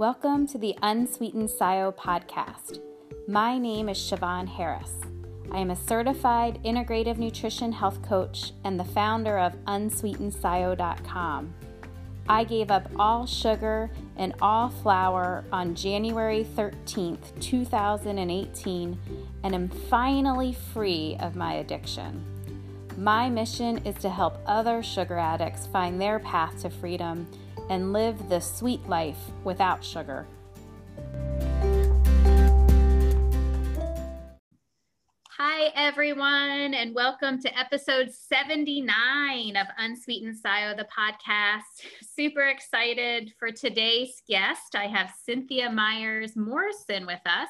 Welcome to the Unsweetened SIO podcast. My name is Siobhan Harris. I am a certified integrative nutrition health coach and the founder of unsweetenscio.com. I gave up all sugar and all flour on January 13th, 2018, and am finally free of my addiction. My mission is to help other sugar addicts find their path to freedom and live the sweet life without sugar. Hi, everyone, and welcome to episode 79 of Unsweetened SIO, the podcast. Super excited for today's guest. I have Cynthia Myers Morrison with us.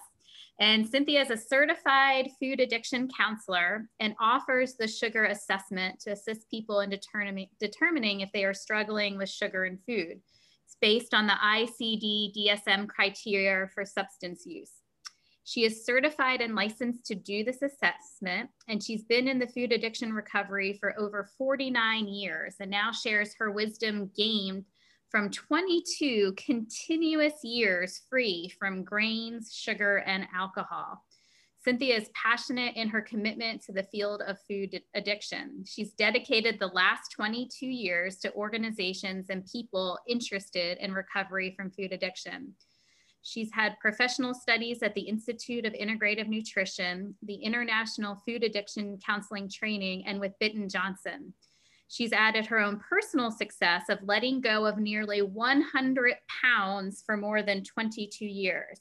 And Cynthia is a certified food addiction counselor and offers the sugar assessment to assist people in determining, determining if they are struggling with sugar and food. It's based on the ICD DSM criteria for substance use. She is certified and licensed to do this assessment, and she's been in the food addiction recovery for over 49 years and now shares her wisdom gained from 22 continuous years free from grains, sugar, and alcohol. Cynthia is passionate in her commitment to the field of food addiction. She's dedicated the last 22 years to organizations and people interested in recovery from food addiction. She's had professional studies at the Institute of Integrative Nutrition, the International Food Addiction Counseling Training, and with Bitten Jonsson. She's added her own personal success of letting go of nearly 100 pounds for more than 22 years.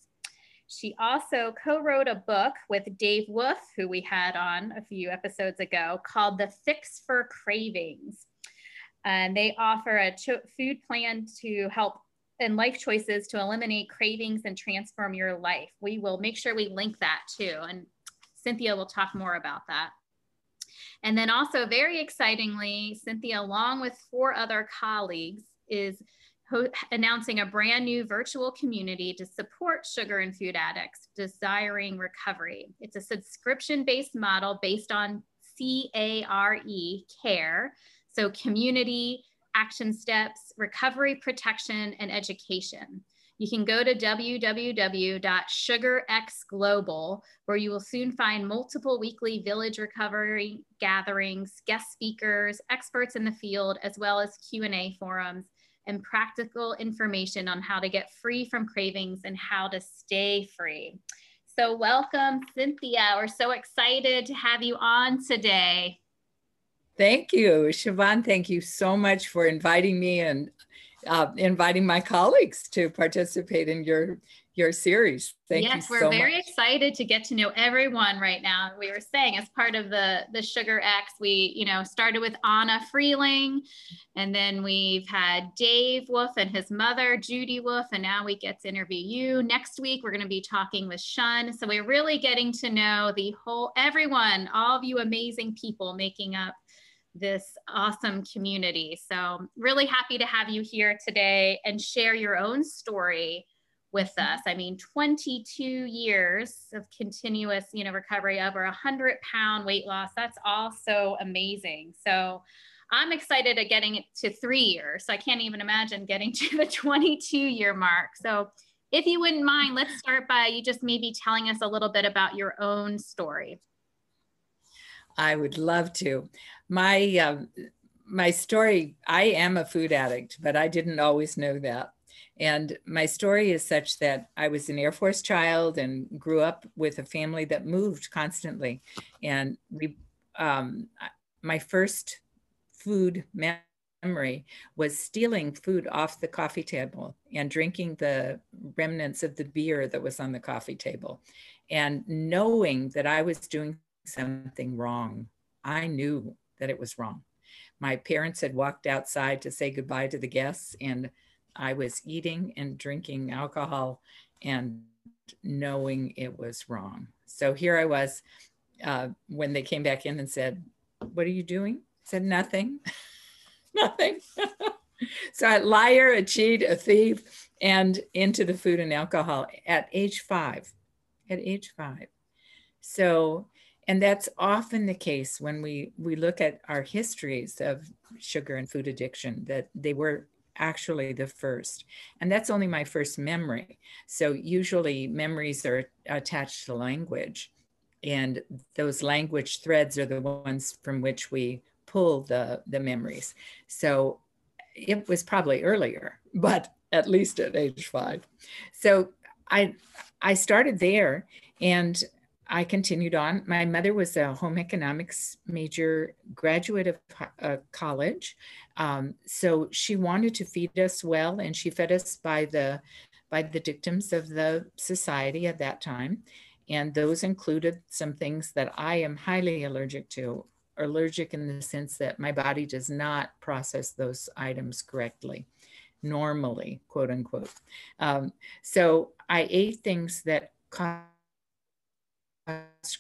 She also co wrote a book with Dave Wolf, who we had on a few episodes ago, called The Fix for Cravings. And they offer a cho- food plan to help and life choices to eliminate cravings and transform your life. We will make sure we link that too. And Cynthia will talk more about that. And then also very excitingly, Cynthia, along with four other colleagues, is announcing a brand new virtual community to support sugar and food addicts desiring recovery. It's a subscription based model based on CARE, care. So, community, action steps, recovery protection, and education you can go to www.sugarxglobal, where you will soon find multiple weekly village recovery gatherings, guest speakers, experts in the field, as well as Q&A forums and practical information on how to get free from cravings and how to stay free. So welcome, Cynthia. We're so excited to have you on today. Thank you, Siobhan. Thank you so much for inviting me and uh, inviting my colleagues to participate in your your series. Thank you. yes, we're very much. excited to get to know everyone right now. We were saying as part of the the Sugar X, we you know started with Anna Freeling, and then we've had Dave Wolf and his mother Judy Wolf, and now we get to interview you. Next week we're going to be talking with Shun. So we're really getting to know the whole everyone, all of you amazing people making up this awesome community. So, really happy to have you here today and share your own story with mm-hmm. us. I mean, 22 years of continuous, you know, recovery over a 100 pound weight loss. That's all so amazing. So, I'm excited at getting it to three years. So, I can't even imagine getting to the 22 year mark. So, if you wouldn't mind, let's start by you just maybe telling us a little bit about your own story. I would love to. My um, my story. I am a food addict, but I didn't always know that. And my story is such that I was an Air Force child and grew up with a family that moved constantly. And we, um, my first food memory was stealing food off the coffee table and drinking the remnants of the beer that was on the coffee table and knowing that I was doing something wrong. I knew that it was wrong. My parents had walked outside to say goodbye to the guests, and I was eating and drinking alcohol and knowing it was wrong. So here I was uh, when they came back in and said, What are you doing? I said, Nothing, nothing. so a liar, a cheat, a thief, and into the food and alcohol at age five. At age five. So and that's often the case when we we look at our histories of sugar and food addiction that they were actually the first. And that's only my first memory. So usually memories are attached to language. And those language threads are the ones from which we pull the, the memories. So it was probably earlier, but at least at age five. So I I started there and I continued on. My mother was a home economics major graduate of uh, college. Um, so she wanted to feed us well and she fed us by the by the dictums of the society at that time. And those included some things that I am highly allergic to, allergic in the sense that my body does not process those items correctly, normally, quote unquote. Um, so I ate things that caused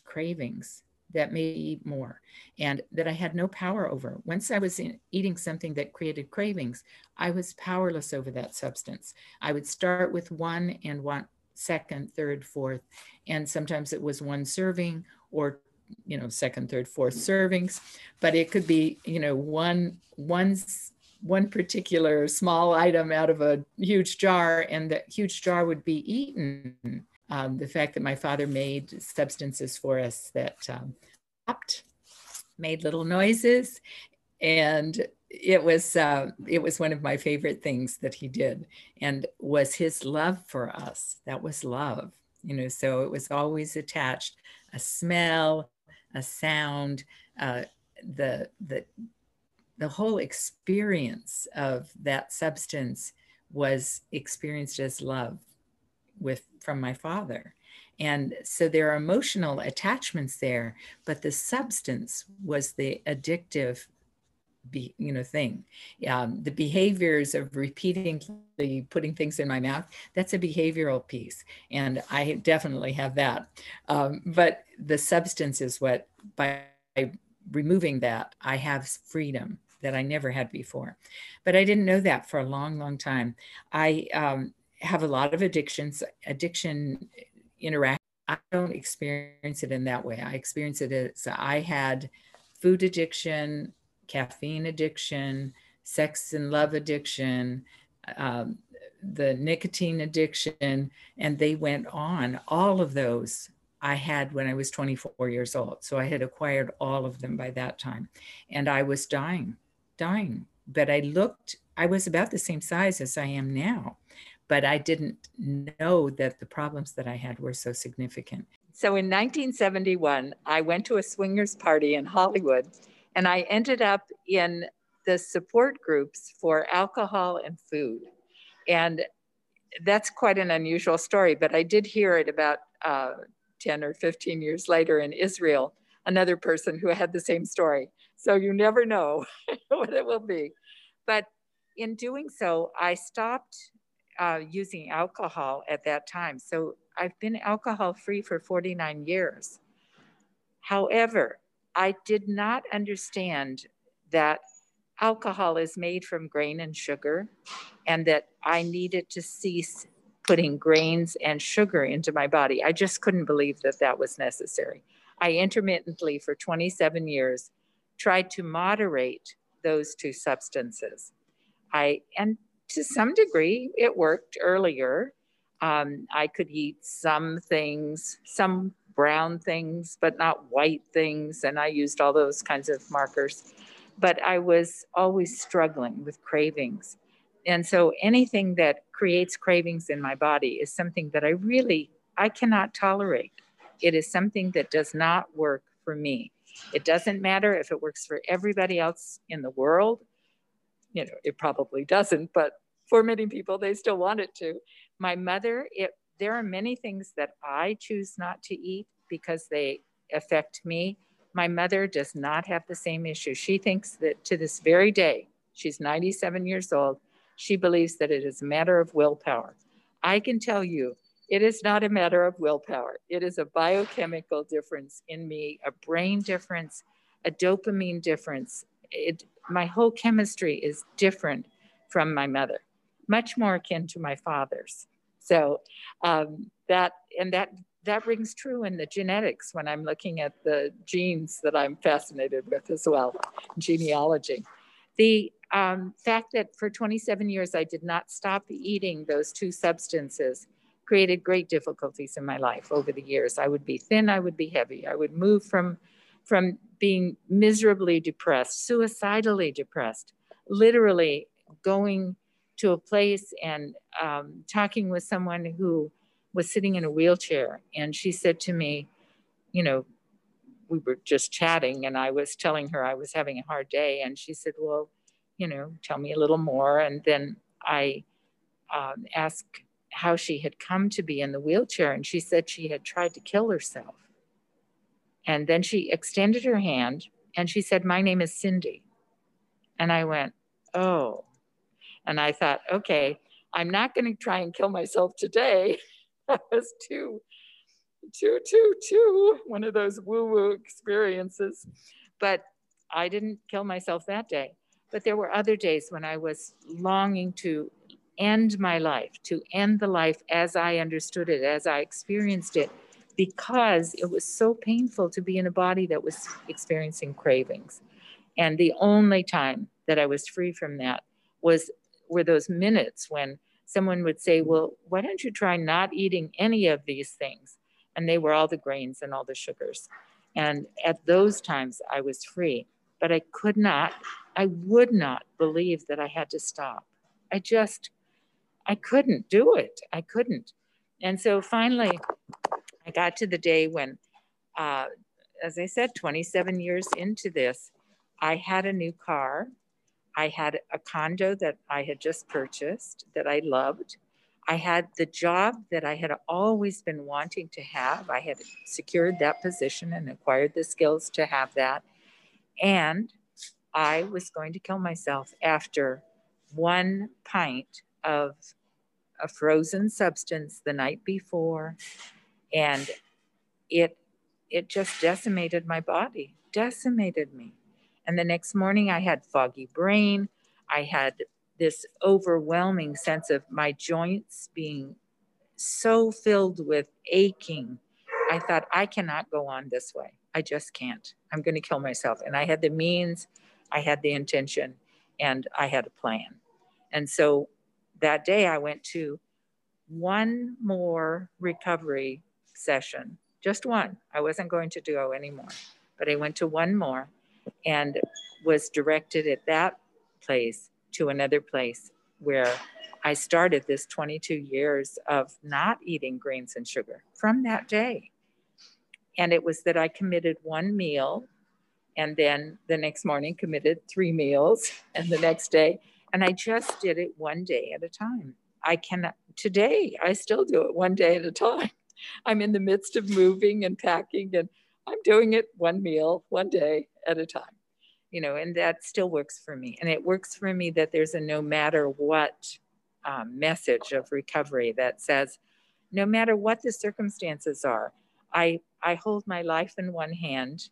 cravings that made me eat more and that I had no power over. Once I was in, eating something that created cravings, I was powerless over that substance. I would start with one and want second, third, fourth, and sometimes it was one serving or you know second, third, fourth servings, but it could be you know one one one particular small item out of a huge jar, and that huge jar would be eaten um, the fact that my father made substances for us that um, popped, made little noises, and it was uh, it was one of my favorite things that he did, and was his love for us. That was love, you know. So it was always attached a smell, a sound, uh, the the the whole experience of that substance was experienced as love with from my father. And so there are emotional attachments there but the substance was the addictive be, you know thing. Um, the behaviors of repeatedly putting things in my mouth that's a behavioral piece and i definitely have that. Um, but the substance is what by removing that i have freedom that i never had before. But i didn't know that for a long long time. I um, have a lot of addictions, addiction interact. I don't experience it in that way. I experience it as I had food addiction, caffeine addiction, sex and love addiction, um, the nicotine addiction, and they went on. All of those I had when I was 24 years old. So I had acquired all of them by that time. And I was dying, dying. But I looked, I was about the same size as I am now but I didn't know that the problems that I had were so significant. So in 1971, I went to a swingers party in Hollywood and I ended up in the support groups for alcohol and food. And that's quite an unusual story, but I did hear it about uh, 10 or 15 years later in Israel, another person who had the same story. So you never know what it will be. But in doing so, I stopped uh, using alcohol at that time. So I've been alcohol free for 49 years. However, I did not understand that alcohol is made from grain and sugar and that I needed to cease putting grains and sugar into my body. I just couldn't believe that that was necessary. I intermittently, for 27 years, tried to moderate those two substances. I and to some degree, it worked earlier. Um, I could eat some things, some brown things, but not white things. And I used all those kinds of markers. But I was always struggling with cravings. And so anything that creates cravings in my body is something that I really, I cannot tolerate. It is something that does not work for me. It doesn't matter if it works for everybody else in the world you know, it probably doesn't, but for many people, they still want it to. My mother, it, there are many things that I choose not to eat because they affect me. My mother does not have the same issue. She thinks that to this very day, she's 97 years old, she believes that it is a matter of willpower. I can tell you, it is not a matter of willpower. It is a biochemical difference in me, a brain difference, a dopamine difference, it, my whole chemistry is different from my mother, much more akin to my father's. So um, that and that that rings true in the genetics when I'm looking at the genes that I'm fascinated with as well, genealogy. The um, fact that for 27 years I did not stop eating those two substances created great difficulties in my life over the years. I would be thin, I would be heavy. I would move from, from being miserably depressed, suicidally depressed, literally going to a place and um, talking with someone who was sitting in a wheelchair. And she said to me, you know, we were just chatting and I was telling her I was having a hard day. And she said, well, you know, tell me a little more. And then I um, asked how she had come to be in the wheelchair. And she said she had tried to kill herself. And then she extended her hand and she said, My name is Cindy. And I went, Oh. And I thought, okay, I'm not going to try and kill myself today. that was too, too, too, too one of those woo woo experiences. But I didn't kill myself that day. But there were other days when I was longing to end my life, to end the life as I understood it, as I experienced it, because it was so painful to be in a body that was experiencing cravings. And the only time that I was free from that was were those minutes when someone would say, Well, why don't you try not eating any of these things? And they were all the grains and all the sugars. And at those times, I was free, but I could not, I would not believe that I had to stop. I just, I couldn't do it. I couldn't. And so finally, I got to the day when, uh, as I said, 27 years into this, I had a new car. I had a condo that I had just purchased that I loved. I had the job that I had always been wanting to have. I had secured that position and acquired the skills to have that. And I was going to kill myself after one pint of a frozen substance the night before. And it it just decimated my body, decimated me. And the next morning, I had foggy brain. I had this overwhelming sense of my joints being so filled with aching. I thought, I cannot go on this way. I just can't. I'm going to kill myself. And I had the means, I had the intention, and I had a plan. And so that day, I went to one more recovery session, just one. I wasn't going to go anymore, but I went to one more and was directed at that place to another place where I started this 22 years of not eating grains and sugar from that day. And it was that I committed one meal and then the next morning committed three meals and the next day. And I just did it one day at a time. I cannot, today, I still do it one day at a time. I'm in the midst of moving and packing and I'm doing it one meal, one day at a time, you know, and that still works for me. And it works for me that there's a no matter what um, message of recovery that says, no matter what the circumstances are, I, I hold my life in one hand.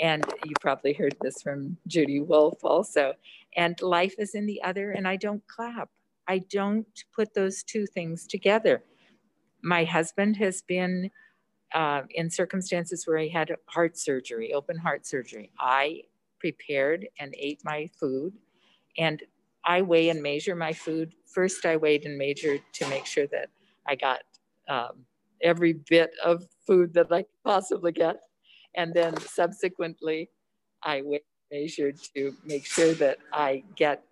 And you probably heard this from Judy Wolf also. And life is in the other, and I don't clap. I don't put those two things together. My husband has been uh, in circumstances where he had heart surgery, open heart surgery. I prepared and ate my food, and I weigh and measure my food. First, I weighed and measured to make sure that I got um, every bit of food that I could possibly get. And then subsequently, I weighed and measured to make sure that I get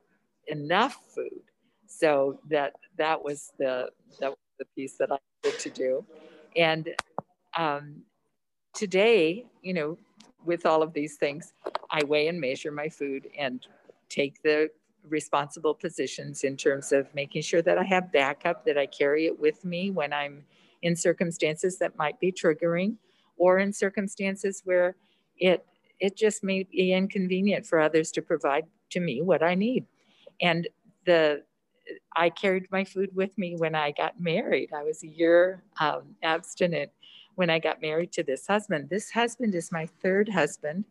enough food. So that that was the that was the piece that I to do. And um, today, you know, with all of these things, I weigh and measure my food and take the responsible positions in terms of making sure that I have backup, that I carry it with me when I'm in circumstances that might be triggering or in circumstances where it it just may be inconvenient for others to provide to me what I need. And the I carried my food with me when I got married. I was a year um, abstinent when I got married to this husband. This husband is my third husband,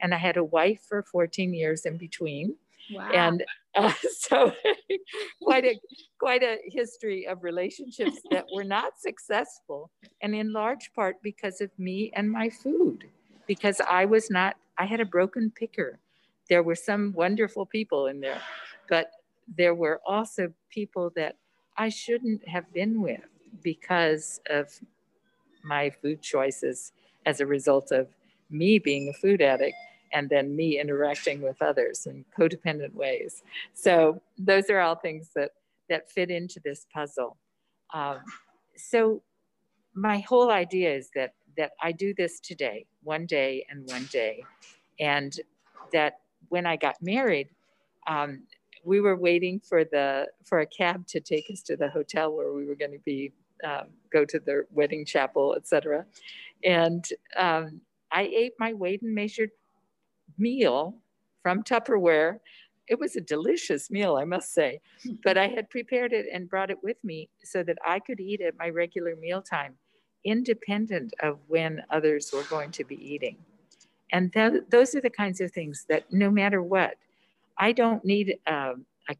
and I had a wife for 14 years in between. Wow. And uh, so quite a quite a history of relationships that were not successful and in large part because of me and my food because I was not I had a broken picker there were some wonderful people in there, but there were also people that I shouldn't have been with because of my food choices as a result of me being a food addict and then me interacting with others in codependent ways. So those are all things that that fit into this puzzle. Um, so my whole idea is that that I do this today, one day and one day, and that when I got married, um, we were waiting for the for a cab to take us to the hotel where we were going to be um, go to the wedding chapel, etc. And um, I ate my weighed and measured meal from Tupperware. It was a delicious meal, I must say, but I had prepared it and brought it with me so that I could eat at my regular mealtime, independent of when others were going to be eating. And th- those are the kinds of things that no matter what, I don't need um, a,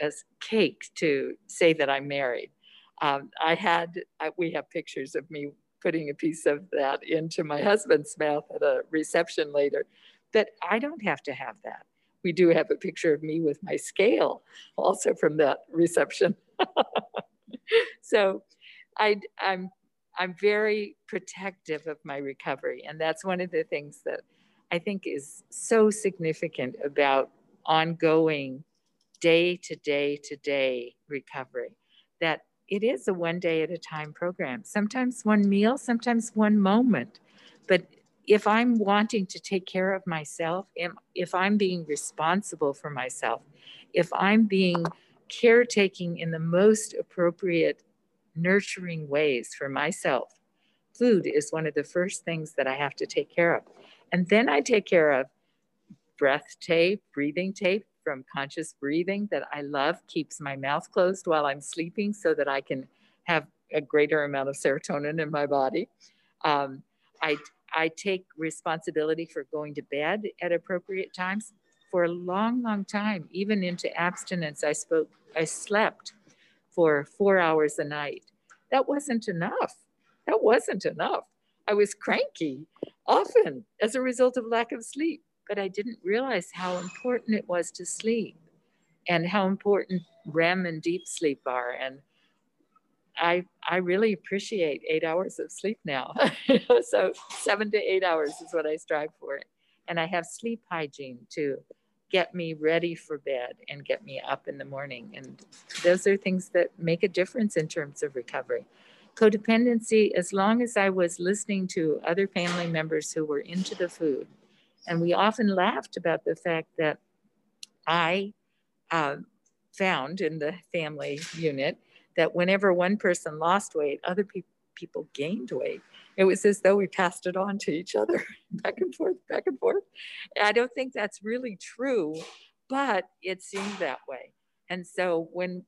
a, cake to say that I'm married. Um, I had, I, we have pictures of me putting a piece of that into my husband's mouth at a reception later, but I don't have to have that. We do have a picture of me with my scale also from that reception. so I, I'm, I'm very protective of my recovery. And that's one of the things that I think is so significant about ongoing day to day to day recovery that it is a one day at a time program. Sometimes one meal, sometimes one moment. But if I'm wanting to take care of myself, if I'm being responsible for myself, if I'm being caretaking in the most appropriate, nurturing ways for myself, food is one of the first things that I have to take care of. And then I take care of breath tape, breathing tape, from conscious breathing that I love keeps my mouth closed while I'm sleeping so that I can have a greater amount of serotonin in my body. Um, I, I take responsibility for going to bed at appropriate times. For a long, long time, even into abstinence, I spoke, I slept for four hours a night. That wasn't enough. That wasn't enough. I was cranky often as a result of lack of sleep but I didn't realize how important it was to sleep and how important REM and deep sleep are. And I, I really appreciate eight hours of sleep now. so seven to eight hours is what I strive for. And I have sleep hygiene to get me ready for bed and get me up in the morning. And those are things that make a difference in terms of recovery. Codependency, as long as I was listening to other family members who were into the food, and we often laughed about the fact that I uh, found in the family unit that whenever one person lost weight, other pe- people gained weight. It was as though we passed it on to each other, back and forth, back and forth. I don't think that's really true, but it seemed that way. And so when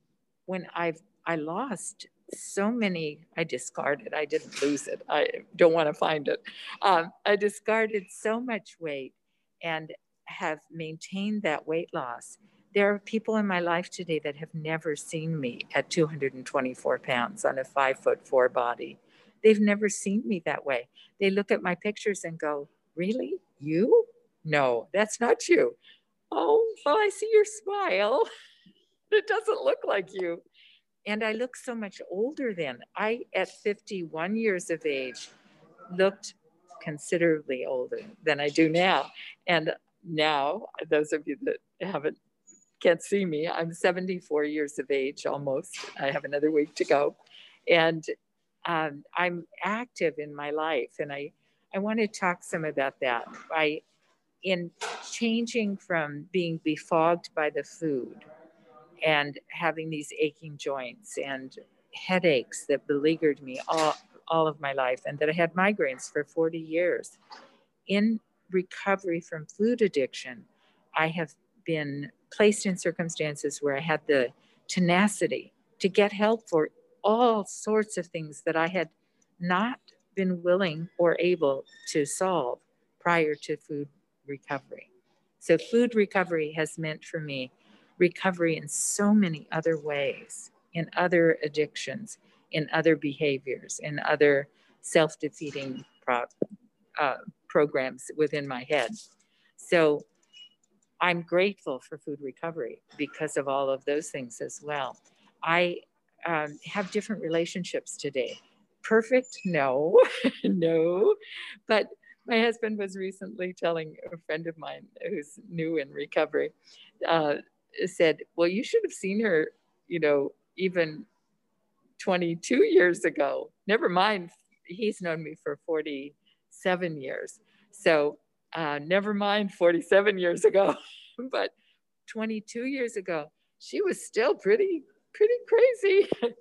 when I've I lost so many I discarded. I didn't lose it. I don't want to find it. Um, I discarded so much weight and have maintained that weight loss. There are people in my life today that have never seen me at 224 pounds on a five foot four body. They've never seen me that way. They look at my pictures and go, Really? You? No, that's not you. Oh, well, I see your smile. It doesn't look like you. And I look so much older then. I, at 51 years of age, looked considerably older than I do now. And now, those of you that haven't can't see me, I'm 74 years of age almost. I have another week to go. And um, I'm active in my life. And I, I want to talk some about that. I, in changing from being befogged by the food and having these aching joints and headaches that beleaguered me all, all of my life and that I had migraines for 40 years. In recovery from food addiction, I have been placed in circumstances where I had the tenacity to get help for all sorts of things that I had not been willing or able to solve prior to food recovery. So, food recovery has meant for me recovery in so many other ways, in other addictions, in other behaviors, in other self defeating pro- uh, programs within my head. So I'm grateful for food recovery because of all of those things as well. I um, have different relationships today. Perfect? No, no. But my husband was recently telling a friend of mine who's new in recovery, uh, said, Well, you should have seen her, you know, even 22 years ago. Never mind, he's known me for 47 years. So, uh, never mind 47 years ago, but 22 years ago, she was still pretty, pretty crazy.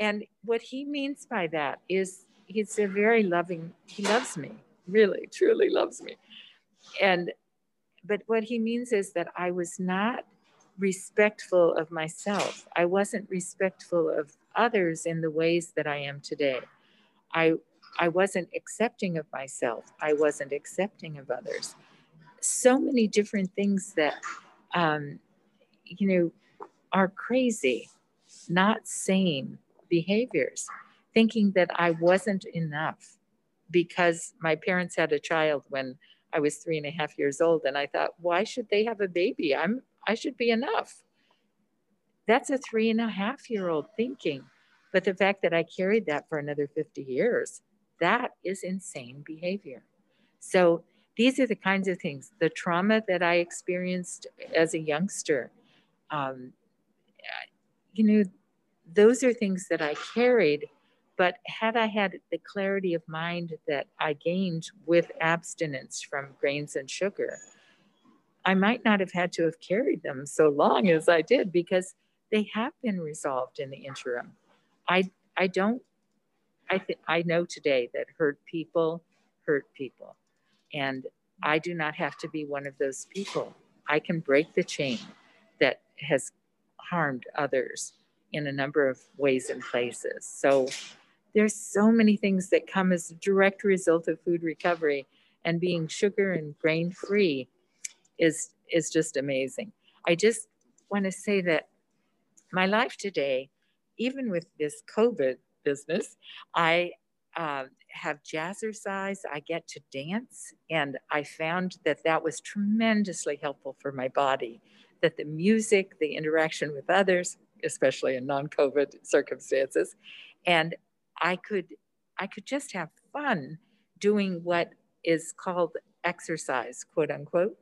and what he means by that is he's a very loving, he loves me, really, truly loves me. And, but what he means is that I was not respectful of myself. I wasn't respectful of others in the ways that I am today. I I wasn't accepting of myself. I wasn't accepting of others. So many different things that um, you know are crazy, not sane behaviors. Thinking that I wasn't enough because my parents had a child when I was three and a half years old, and I thought, why should they have a baby? I'm I should be enough. That's a three and a half year old thinking. But the fact that I carried that for another 50 years, that is insane behavior. So these are the kinds of things, the trauma that I experienced as a youngster. Um, you know, those are things that I carried. But had I had the clarity of mind that I gained with abstinence from grains and sugar, I might not have had to have carried them so long as I did because they have been resolved in the interim. I, I don't, I, th- I know today that hurt people hurt people. And I do not have to be one of those people. I can break the chain that has harmed others in a number of ways and places. So there's so many things that come as a direct result of food recovery and being sugar and grain free is is just amazing. I just want to say that my life today, even with this COVID business, I uh, have jazzercise. I get to dance, and I found that that was tremendously helpful for my body. That the music, the interaction with others, especially in non-COVID circumstances, and I could I could just have fun doing what is called exercise, quote unquote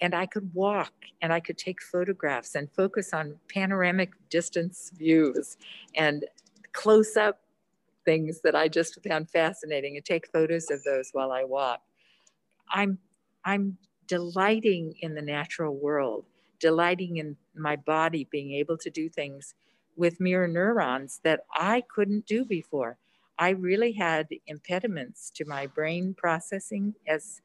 and I could walk and I could take photographs and focus on panoramic distance views and close up things that I just found fascinating and take photos of those while I walk. I'm I'm delighting in the natural world, delighting in my body being able to do things with mirror neurons that I couldn't do before. I really had impediments to my brain processing as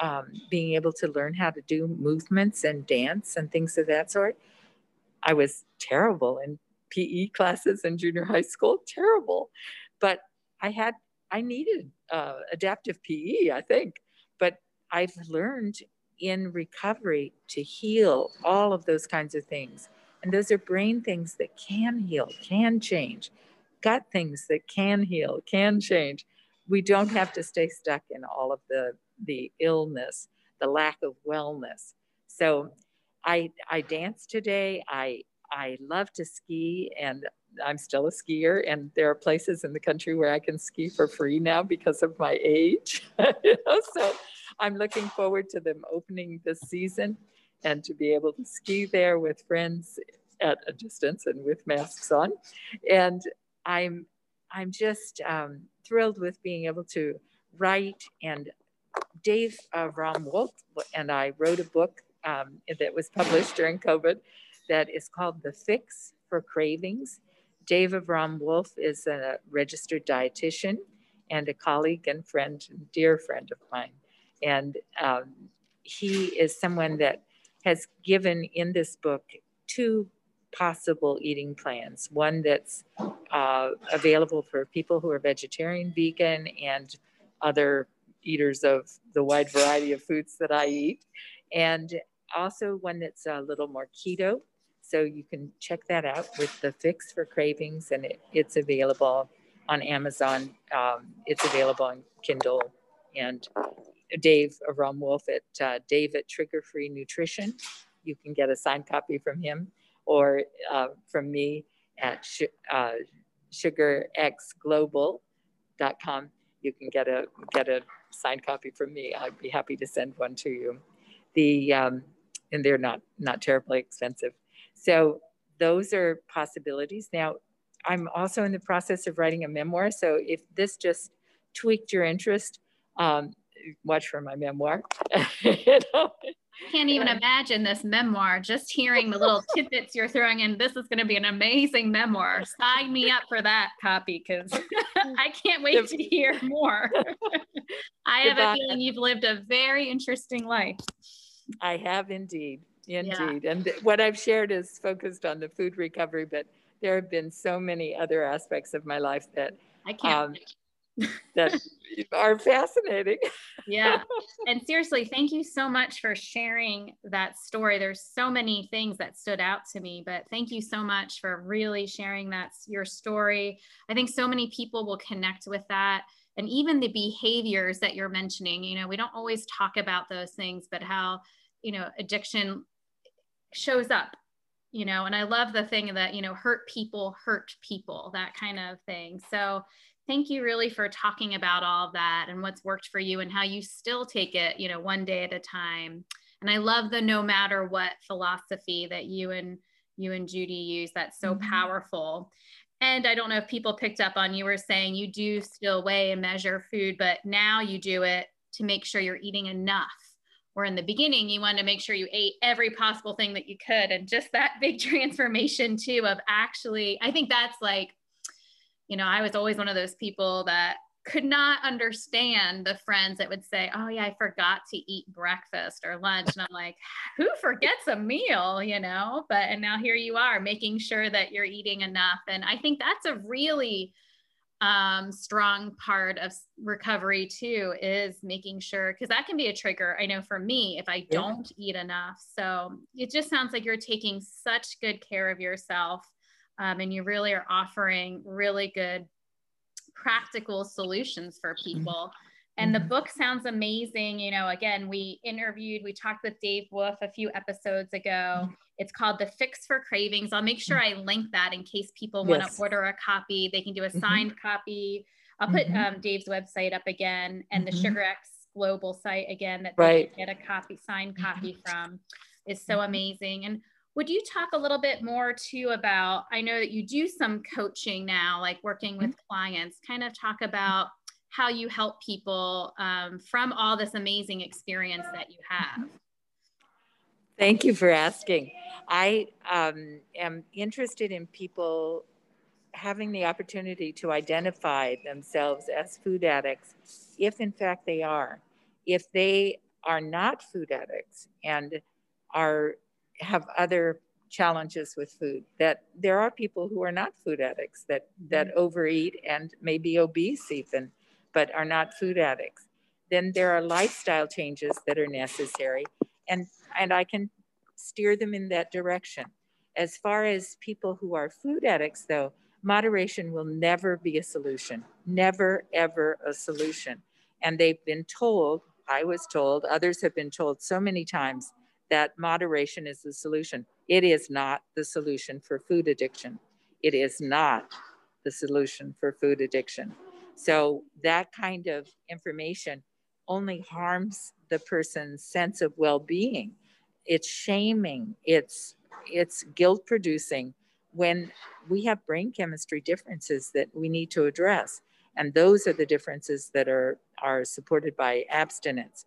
um, being able to learn how to do movements and dance and things of that sort. I was terrible in PE classes in junior high school, terrible. But I had, I needed uh, adaptive PE, I think. But I've learned in recovery to heal all of those kinds of things. And those are brain things that can heal, can change, gut things that can heal, can change. We don't have to stay stuck in all of the the illness, the lack of wellness. So I I dance today. I I love to ski and I'm still a skier and there are places in the country where I can ski for free now because of my age. so I'm looking forward to them opening this season and to be able to ski there with friends at a distance and with masks on. And I'm I'm just um, thrilled with being able to write and Dave uh, Wolf and I wrote a book um, that was published during COVID that is called The Fix for Cravings. Dave Avram Wolf is a registered dietitian and a colleague and friend, dear friend of mine. And um, he is someone that has given in this book two possible eating plans one that's uh, available for people who are vegetarian, vegan, and other eaters of the wide variety of foods that I eat. And also one that's a little more keto. So you can check that out with the Fix for Cravings, and it, it's available on Amazon. Um, it's available on Kindle. And Dave Avram Wolf at uh, Dave at Trigger Free Nutrition you can get a signed copy from him or uh, from me at sh- uh, sugarxglobal.com. You can get a get a signed copy from me. I'd be happy to send one to you. The um, and they're not not terribly expensive. So those are possibilities. Now, I'm also in the process of writing a memoir. So if this just tweaked your interest, um, watch for my memoir. you know? I can't even imagine this memoir. Just hearing the little tidbits you're throwing in, this is going to be an amazing memoir. Sign me up for that copy because I can't wait to hear more. I have a feeling you've lived a very interesting life. I have indeed. Indeed. Yeah. And what I've shared is focused on the food recovery, but there have been so many other aspects of my life that I can't. Um, that are fascinating. yeah. And seriously, thank you so much for sharing that story. There's so many things that stood out to me, but thank you so much for really sharing that your story. I think so many people will connect with that. And even the behaviors that you're mentioning, you know, we don't always talk about those things, but how, you know, addiction shows up you know and i love the thing that you know hurt people hurt people that kind of thing so thank you really for talking about all of that and what's worked for you and how you still take it you know one day at a time. And i love the no matter what philosophy that you and you and judy use that's so mm-hmm. powerful. And i don't know if people picked up on you were saying you do still weigh and measure food but now you do it to make sure you're eating enough. Where in the beginning you wanted to make sure you ate every possible thing that you could and just that big transformation too of actually i think that's like you know, I was always one of those people that could not understand the friends that would say, Oh, yeah, I forgot to eat breakfast or lunch. And I'm like, Who forgets a meal, you know? But, and now here you are making sure that you're eating enough. And I think that's a really um, strong part of recovery too is making sure, because that can be a trigger. I know for me, if I don't yeah. eat enough. So it just sounds like you're taking such good care of yourself um, and you really are offering really good practical solutions for mm-hmm. people. And the mm-hmm. book sounds amazing. You know, again, we interviewed, we talked with Dave Wolf a few episodes ago. Mm-hmm. It's called The Fix for Cravings. I'll make sure I link that in case people want to order a copy. They can do a signed mm-hmm. copy. I'll put mm-hmm. um, Dave's website up again and mm-hmm. the SugarX Global site again that right. they can get a copy, signed copy from is so amazing. And would you talk a little bit more too about? I know that you do some coaching now, like working with mm-hmm. clients, kind of talk about how you help people um, from all this amazing experience that you have. Thank you for asking. I um, am interested in people having the opportunity to identify themselves as food addicts, if in fact they are. If they are not food addicts and are have other challenges with food that there are people who are not food addicts that that mm-hmm. overeat and may be obese even but are not food addicts. Then there are lifestyle changes that are necessary and and i can steer them in that direction. As far as people who are food addicts though moderation will never be a solution never ever a solution. And they've been told i was told others have been told so many times that moderation is the solution. It is not the solution for food addiction. It is not the solution for food addiction. So that kind of information only harms the person's sense of well-being. It's shaming, it's it's guilt producing when we have brain chemistry differences that we need to address. And those are the differences that are, are supported by abstinence.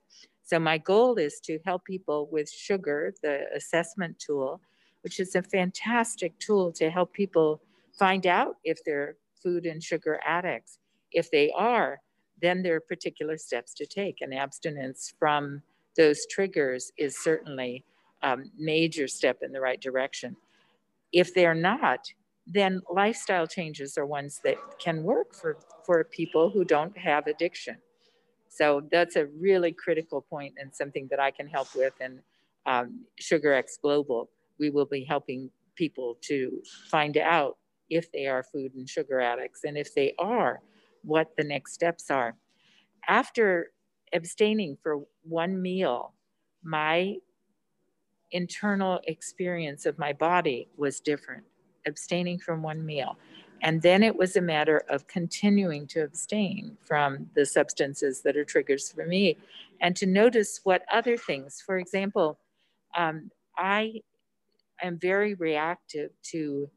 So my goal is to help people with sugar, the assessment tool, which is a fantastic tool to help people find out if they're food and sugar addicts. If they are, then there are particular steps to take, and abstinence from those triggers is certainly a major step in the right direction. If they're not, then lifestyle changes are ones that can work for, for people who don't have addiction. So that's a really critical point and something that I can help with. And um, SugarX Global, we will be helping people to find out if they are food and sugar addicts, and if they are, what the next steps are. After abstaining for one meal, my internal experience of my body was different, abstaining from one meal. And then it was a matter of continuing to abstain from the substances that are triggers for me and to notice what other things, for example, um, I am very reactive to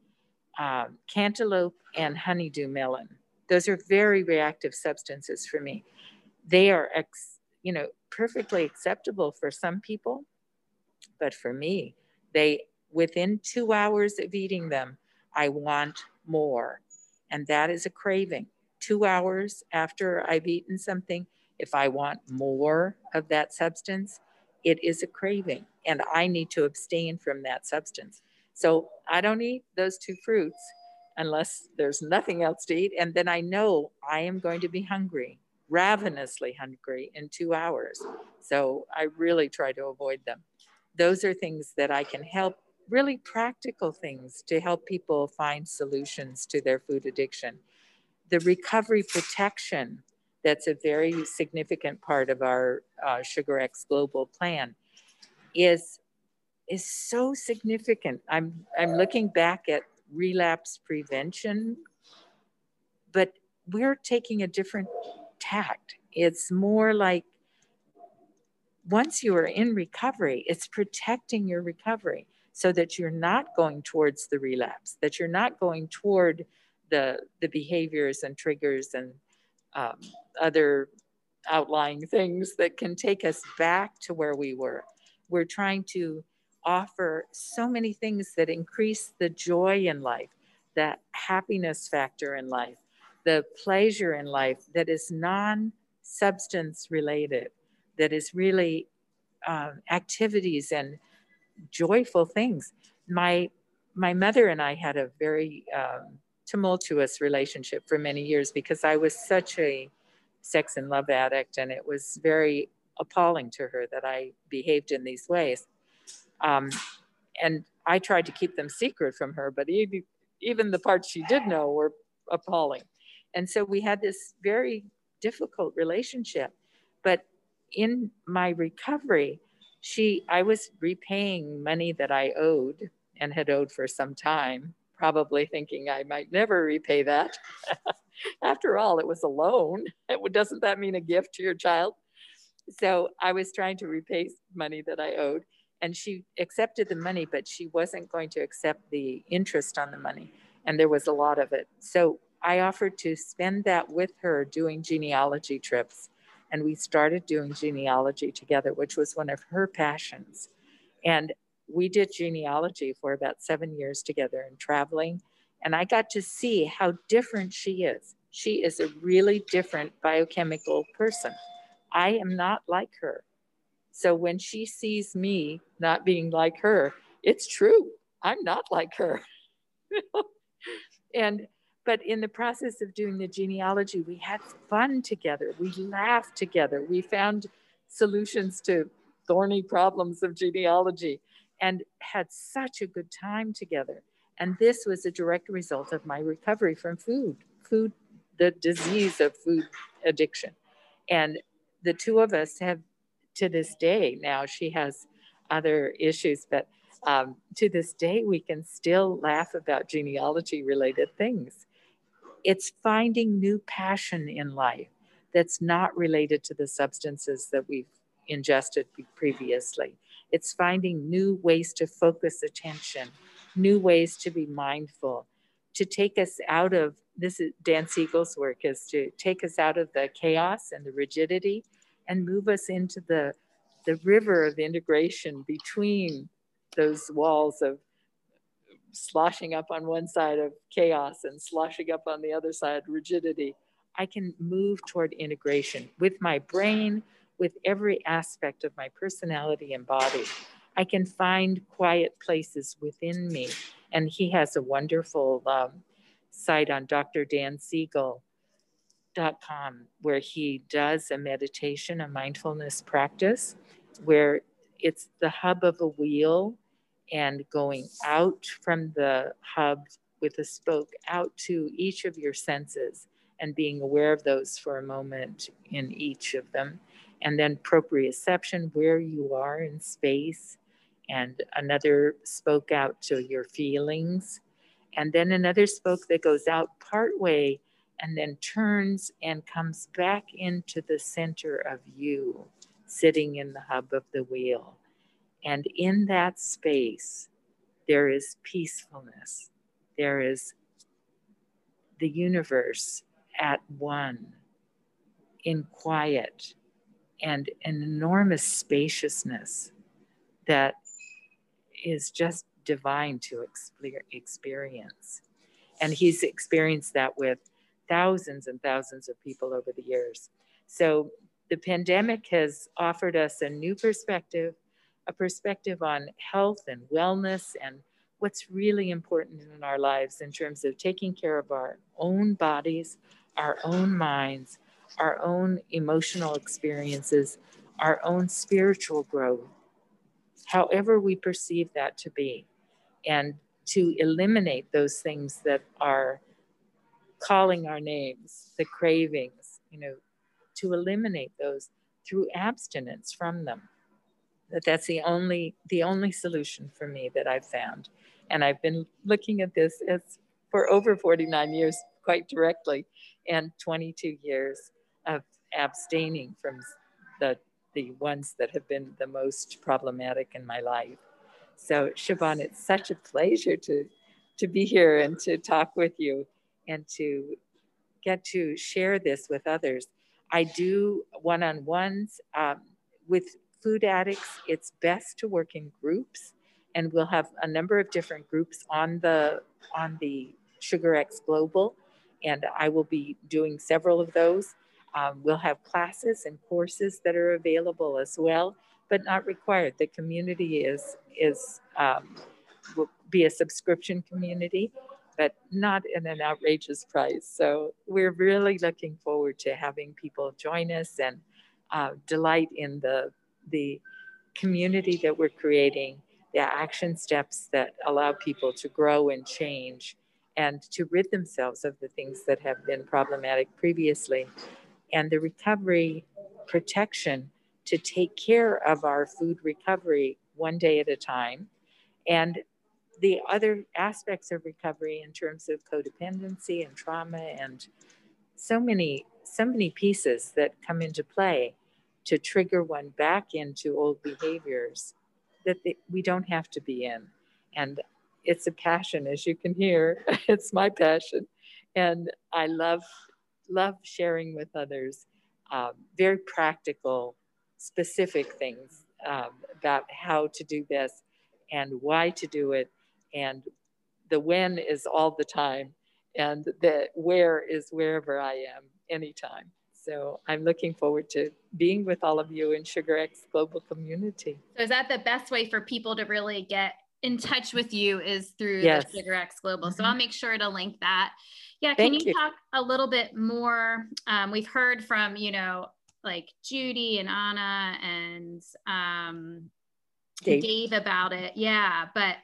um, cantaloupe and honeydew melon. Those are very reactive substances for me. They are, ex, you know, perfectly acceptable for some people, but for me, they within two hours of eating them, I want more. And that is a craving. Two hours after I've eaten something, if I want more of that substance, it is a craving and I need to abstain from that substance. So I don't eat those two fruits unless there's nothing else to eat. And then I know I am going to be hungry, ravenously hungry in two hours. So I really try to avoid them. Those are things that I can help really practical things to help people find solutions to their food addiction. The recovery protection, that's a very significant part of our uh, SugarX Global plan, is, is so significant. I'm, I'm looking back at relapse prevention, but we're taking a different tact. It's more like once you are in recovery, it's protecting your recovery so that you're not going towards the relapse, that you're not going toward the, the behaviors and triggers and um, other outlying things that can take us back to where we were. We're trying to offer so many things that increase the joy in life, that happiness factor in life, the pleasure in life that is non substance related, that is really um, activities and joyful things. My my mother and I had a very um, tumultuous relationship for many years because I was such a sex and love addict, and it was very appalling to her that I behaved in these ways. Um, and I tried to keep them secret from her, but even, even the parts she did know were appalling. And so we had this very difficult relationship. But in my recovery, she i was repaying money that i owed and had owed for some time probably thinking i might never repay that. After all it was a loan. Doesn't that mean a gift to your child? So i was trying to repay money that i owed and she accepted the money but she wasn't going to accept the interest on the money and there was a lot of it. So i offered to spend that with her doing genealogy trips and we started doing genealogy together, which was one of her passions. And we did genealogy for about seven years together and traveling. And I got to see how different she is. She is a really different biochemical person. I am not like her. So when she sees me not being like her, it's true. I'm not like her. and but in the process of doing the genealogy, we had fun together. We laughed together. We found solutions to thorny problems of genealogy and had such a good time together. And this was a direct result of my recovery from food, food, the disease of food addiction. And the two of us have to this day, now she has other issues, but um, to this day, we can still laugh about genealogy related things. It's finding new passion in life that's not related to the substances that we've ingested previously. It's finding new ways to focus attention, new ways to be mindful, to take us out of this is Dan Siegel's work is to take us out of the chaos and the rigidity and move us into the the river of integration between those walls of sloshing up on one side of chaos and sloshing up on the other side rigidity. I can move toward integration with my brain, with every aspect of my personality and body. I can find quiet places within me. And he has a wonderful um, site on drdansiegel.com where he does a meditation, a mindfulness practice, where it's the hub of a wheel and going out from the hub with a spoke out to each of your senses and being aware of those for a moment in each of them. And then proprioception, where you are in space, and another spoke out to your feelings, and then another spoke that goes out part way and then turns and comes back into the center of you, sitting in the hub of the wheel. And in that space, there is peacefulness, there is the universe at one in quiet and an enormous spaciousness that is just divine to experience. And he's experienced that with thousands and thousands of people over the years. So the pandemic has offered us a new perspective, a perspective on health and wellness and what's really important in our lives in terms of taking care of our own bodies, our own minds, our own emotional experiences, our own spiritual growth, however we perceive that to be, and to eliminate those things that are calling our names, the cravings, you know, to eliminate those through abstinence from them. That that's the only the only solution for me that I've found. And I've been looking at this as for over 49 years quite directly and 22 years of abstaining from the, the ones that have been the most problematic in my life. So Siobhan, it's such a pleasure to, to be here and to talk with you and to get to share this with others. I do one-on-ones um, with food addicts. It's best to work in groups and we'll have a number of different groups on the on the SugarX Global, and I will be doing several of those. Um, we'll have classes and courses that are available as well, but not required. The community is is um, will be a subscription community, but not in an outrageous price. So we're really looking forward to having people join us and uh, delight in the the community that we're creating the action steps that allow people to grow and change and to rid themselves of the things that have been problematic previously, and the recovery protection to take care of our food recovery one day at a time, and the other aspects of recovery in terms of codependency and trauma and so many so many pieces that come into play to trigger one back into old behaviors that they, we don't have to be in. And it's a passion, as you can hear. it's my passion. And I love, love sharing with others um, very practical, specific things um, about how to do this and why to do it. And the when is all the time. And the where is wherever I am anytime. So I'm looking forward to being with all of you in SugarX Global Community. So is that the best way for people to really get in touch with you is through yes. the SugarX Global. So I'll mm-hmm. make sure to link that. Yeah, can you, you, talk a little bit more? Um, we've heard from, you know, like Judy and Anna and um, Dave. Dave about it. Yeah, but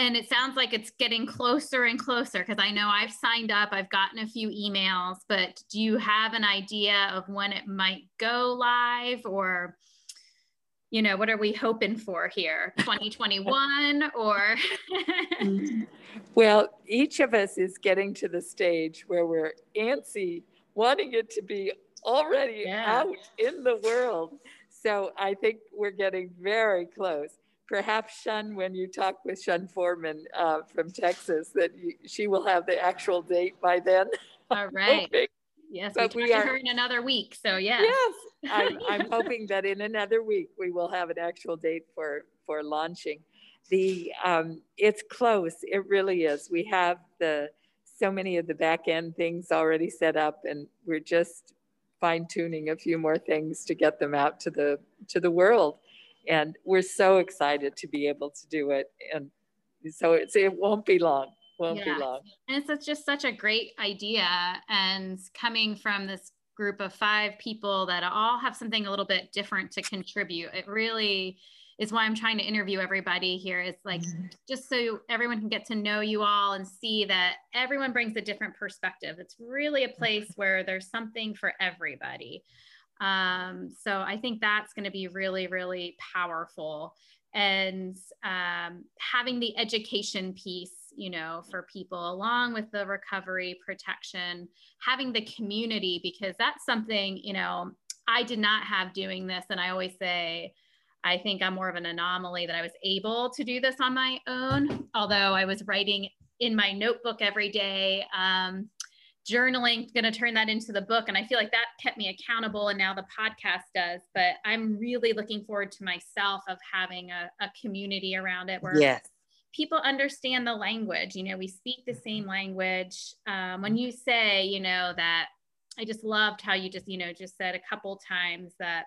and it sounds like it's getting closer and closer because I know I've signed up, I've gotten a few emails, but do you have an idea of when it might go live or? You know, what are we hoping for here? 2021 or? Mm-hmm. well, each of us is getting to the stage where we're antsy, wanting it to be already yeah. out in the world. So I think we're getting very close perhaps Shun, when you talk with Shun Foreman uh, from Texas, that you, she will have the actual date by then. All right. yes, but we, we are her in another week. So yeah. Yes, I'm, I'm hoping that in another week we will have an actual date for for launching. The um, it's close. It really is. We have the so many of the back end things already set up, and we're just fine tuning a few more things to get them out to the to the world and we're so excited to be able to do it and so it's it won't be long won't yeah. be long. And it's just such a great idea and coming from this group of five people that all have something a little bit different to contribute it really is why i'm trying to interview everybody here. Is like mm-hmm. just so everyone can get to know you all and see that everyone brings a different perspective. It's really a place where there's something for everybody um, so I think that's going to be really, really powerful. and um, having the education piece you know for people along with the recovery protection having the community because that's something you know i did not have doing this and i always say i think i'm more of an anomaly that i was able to do this on my own although i was writing in my notebook every day um, journaling going to turn that into the book and i feel like that kept me accountable and now the podcast does but i'm really looking forward to myself of having a, a community around it where yes. people understand the language you know we speak the same language. Um, when you say you know that i just loved how you just you know just said a couple times that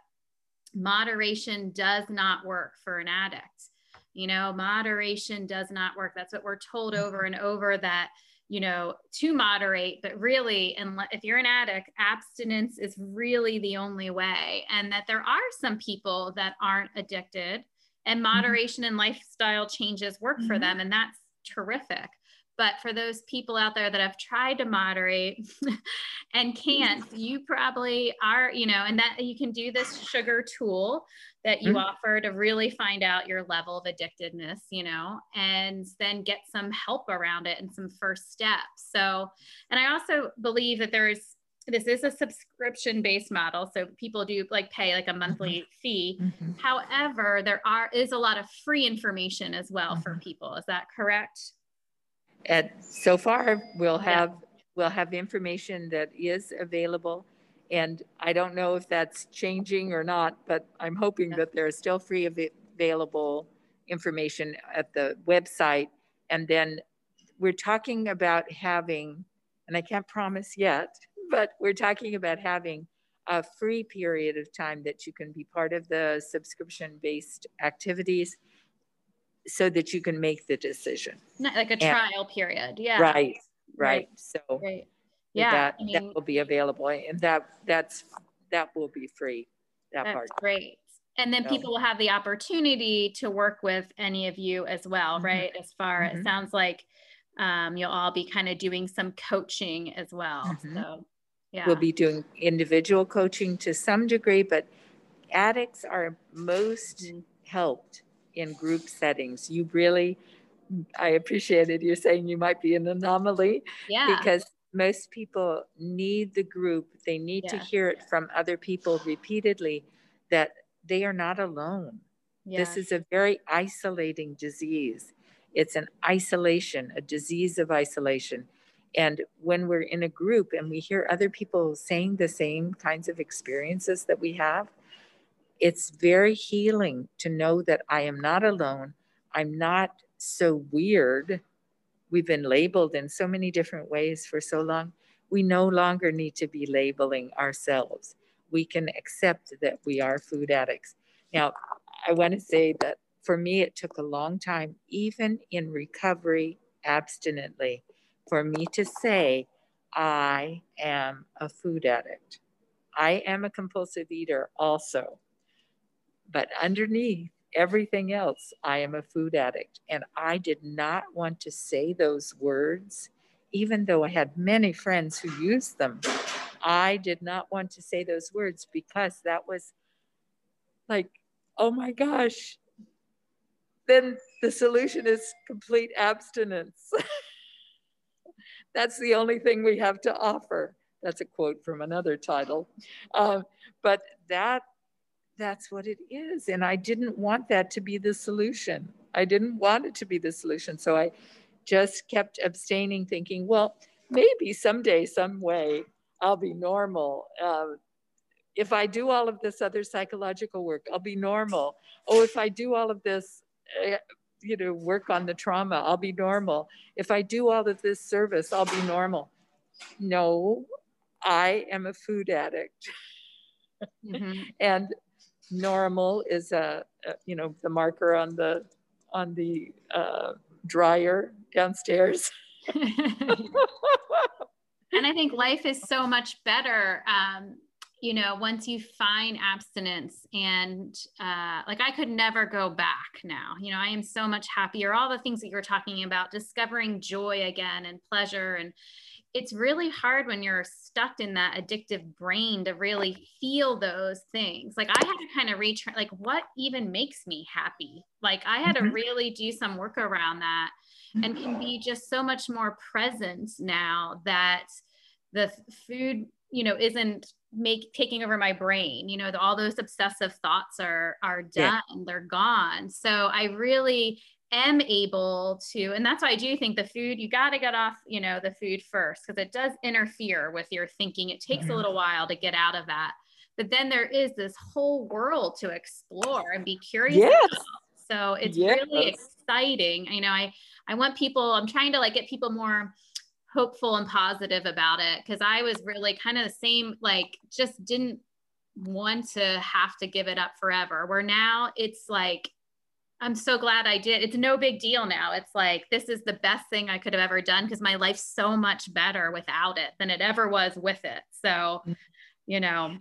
moderation does not work for an addict. You know moderation does not work. That's what we're told over and over that you know, to moderate, but really, and if you're an addict, abstinence is really the only way. And that there are some people that aren't addicted and mm-hmm. moderation mm-hmm. and lifestyle changes work mm-hmm. for them. And that's terrific. But for those people out there that have tried to moderate and can't, you probably are, you know, and that you can do this sugar tool that you mm-hmm. offer to really find out your level of addictedness, you know, and then get some help around it and some first steps. So, and I also believe that there's this is a subscription based model so people do like pay like a monthly mm-hmm. fee mm-hmm. however there are is a lot of free information as well mm-hmm. for people is that correct and so far we'll have yeah. we'll have information that is available and I don't know if that's changing or not, but I'm hoping yeah. that there's still free av- available information at the website. And then we're talking about having, and I can't promise yet, but we're talking about having a free period of time that you can be part of the subscription based activities so that you can make the decision. Not like a trial and, period. Yeah. Right. Right. right. So right yeah that, I mean, that will be available and that that's that will be free that that's part great and then so. people will have the opportunity to work with any of you as well mm-hmm. right as far mm-hmm. it sounds like um, you'll all be kind of doing some coaching as well mm-hmm. so yeah we'll be doing individual coaching to some degree but addicts are most mm-hmm. helped in group settings you really I appreciated you saying you might be an anomaly yeah. because most people need the group. They need yeah. to hear it from other people repeatedly that they are not alone. Yeah. This is a very isolating disease. It's an isolation, a disease of isolation. And when we're in a group and we hear other people saying the same kinds of experiences that we have, it's very healing to know that I am not alone. I'm not so weird we've been labeled in so many different ways for so long. We no longer need to be labeling ourselves. We can accept that we are food addicts. Now, I want to say that for me, it took a long time, even in recovery abstinently, for me to say, I am a food addict. I am a compulsive eater also. But underneath everything else, I am a food addict. And I did not want to say those words, even though I had many friends who used them. I did not want to say those words because that was like, oh my gosh, then the solution is complete abstinence. That's the only thing we have to offer. That's a quote from another title. Um, but that that's what it is. And I didn't want that to be the solution. I didn't want it to be the solution. So I just kept abstaining, thinking, well, maybe someday, some way, I'll be normal. Uh, if I do all of this other psychological work, I'll be normal. Oh, if I do all of this, uh, you know, work on the trauma, I'll be normal. If I do all of this service, I'll be normal. No, I am a food addict. Mm-hmm. and normal is a, a, you know the marker on the on the uh, dryer downstairs. and I think life is so much better. Um, you know, once you find abstinence and uh, like I could never go back now, you know, I am so much happier. All the things that you were talking about, discovering joy again and pleasure. And it's really hard when you're stuck in that addictive brain to really feel those things. Like I had to kind of retrain, like, what even makes me happy? Like I had mm-hmm. to really do some work around that and can be just so much more present now that the food you know isn't make taking over my brain you know the, all those obsessive thoughts are are done yeah. they're gone so i really am able to and that's why i do think the food you got to get off you know the food first because it does interfere with your thinking it takes mm-hmm. a little while to get out of that but then there is this whole world to explore and be curious yes. about. so it's yes. really exciting you know i i want people i'm trying to like get people more hopeful and positive about it because I was really kind of the same, like just didn't want to have to give it up forever. Where now it's like, I'm so glad I did. It's no big deal now. It's like, this is the best thing I could have ever done because my life's so much better without it than it ever was with it. So, you know,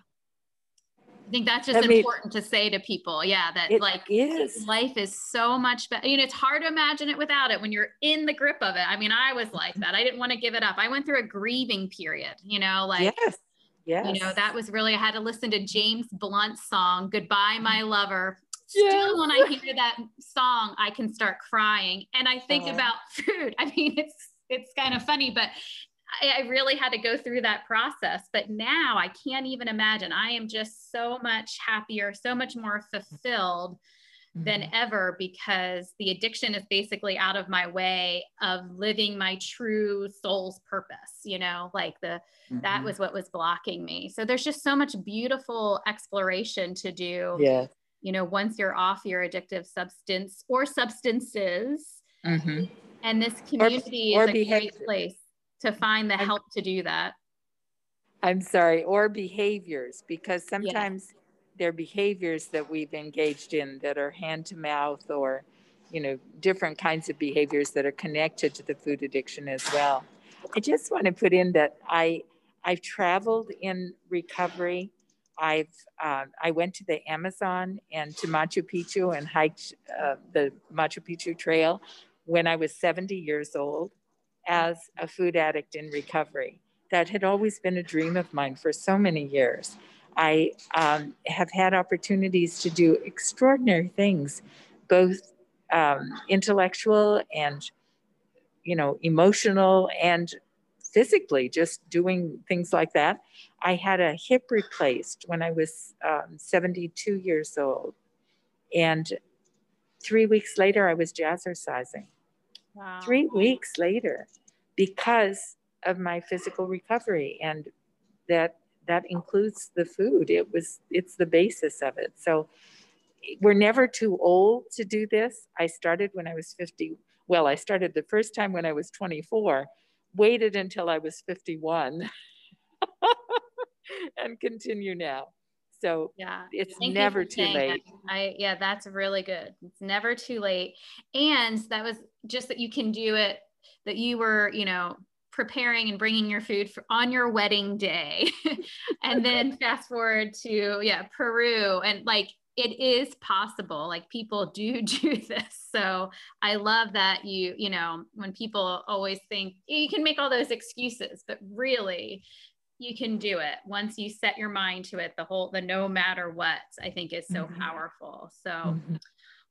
I think that's just I mean, important to say to people. Yeah, that like is. life is so much better. You know, it's hard to imagine it without it when you're in the grip of it. I mean, I was like that. I didn't want to give it up. I went through a grieving period, you know, like yes. Yes. You know, that was really I had to listen to James Blunt's song, Goodbye My Lover. Yes. Still when I hear that song, I can start crying. And I think uh, about food. I mean, it's it's kind of funny, but I, I really had to go through that process. But now I can't even imagine. I am just so much happier, so much more fulfilled than mm-hmm. ever because the addiction is basically out of my way of living my true soul's purpose you know like the mm-hmm. that was what was blocking me so there's just so much beautiful exploration to do yeah you know once you're off your addictive substance or substances mm-hmm. and this community or, or is a behavior. great place to find the help to do that. I'm sorry, or behaviors, because sometimes there are behaviors that we've engaged in that are hand to mouth or, you know, different kinds of behaviors that are connected to the food addiction as well. I just want to put in that I I've traveled in recovery. I've uh, I went to the Amazon and to Machu Picchu and hiked uh, the Machu Picchu Trail when I was 70 years old as a food addict in recovery. That had always been a dream of mine for so many years. I um, have had opportunities to do extraordinary things, both um, intellectual and, you know, emotional and physically, just doing things like that. I had a hip replaced when I was um, 72 years old. And three weeks later, I was jazzercising. Wow. Three weeks later, because of my physical recovery, and that that includes the food. It was it's the basis of it. So we're never too old to do this. I started when I was 50. Well, I started the first time when I was 24, waited until I was 51, and continue now. So yeah, it's Thank never too late. That. I yeah, that's really good. It's never too late. And that was just that you can do it that you were, you know, preparing and bringing your food for, on your wedding day. and then fast forward to yeah, Peru and like it is possible like people do do this. So i love that you you know when people always think you can make all those excuses but really you can do it. Once you set your mind to it the whole the no matter what i think is so mm-hmm. powerful. So mm-hmm.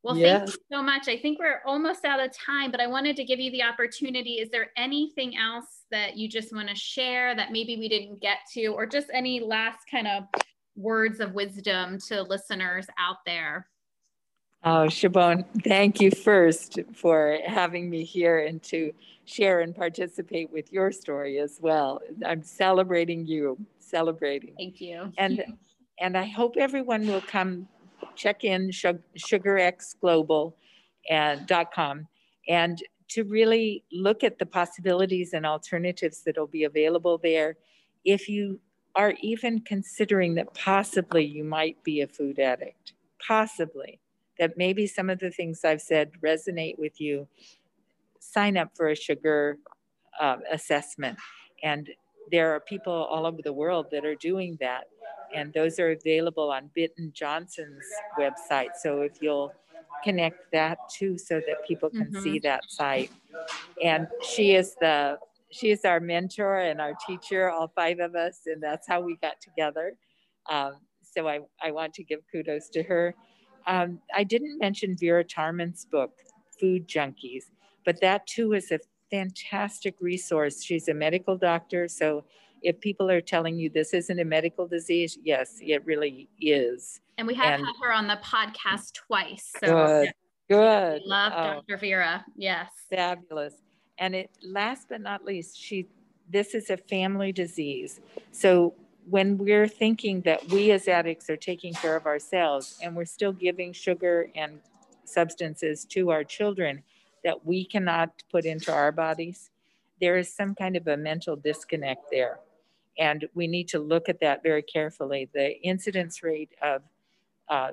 well thank you so much. I think we're almost out of time but i wanted to give you the opportunity. Is there anything else that you just want to share that maybe we didn't get to or just any last kind of words of wisdom to listeners out there Oh, Siobhan, thank you first for having me here and to share and participate with your story as well. I'm celebrating you, celebrating. Thank you. And and I hope everyone will come check in sugarxglobal and uh, .com and to really look at the possibilities and alternatives that will be available there if you are even considering that possibly you might be a food addict possibly that maybe some of the things I've said resonate with you, sign up for a sugar uh, assessment. And there are people all over the world that are doing that. and those are available on Bitten Jonsson's website. So if you'll connect that too, so that people can mm-hmm. see that site. And she is the she is our mentor and our teacher, all five of us, and that's how we got together. Um, so I, I want to give kudos to her. Um, I didn't mention Vera Tarman's book, Food Junkies, but that too is a fantastic resource. She's a medical doctor, so if people are telling you this isn't a medical disease, yes, it really is. And we have and, had her on the podcast twice. So good, good. Love oh, Dr. Vera. Yes. Fabulous. And it last but not least, she this is a family disease. So when we're thinking that we as addicts are taking care of ourselves and we're still giving sugar and substances to our children that we cannot put into our bodies, there is some kind of a mental disconnect there. And we need to look at that very carefully. The incidence rate of uh,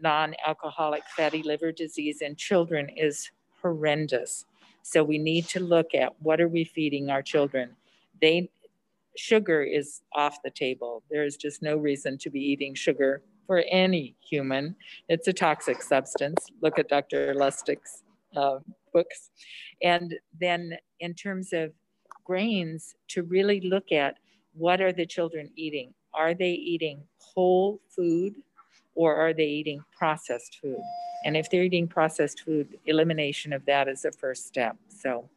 non alcoholic fatty liver disease in children is horrendous. So we need to look at what are we feeding our children. They sugar is off the table. There is just no reason to be eating sugar for any human. It's a toxic substance. Look at Dr. Lustig's uh, books. And then in terms of grains, to really look at what are the children eating? Are they eating whole food or are they eating processed food? And if they're eating processed food, elimination of that is a first step. So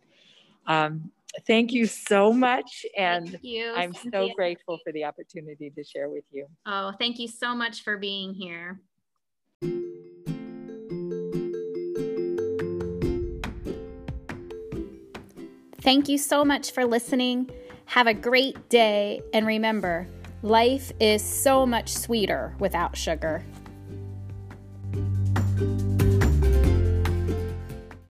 um, thank you so much. And I'm so grateful for the opportunity to share with you. Oh, thank you so much for being here. Thank you so much for listening. Have a great day. And remember, life is so much sweeter without sugar.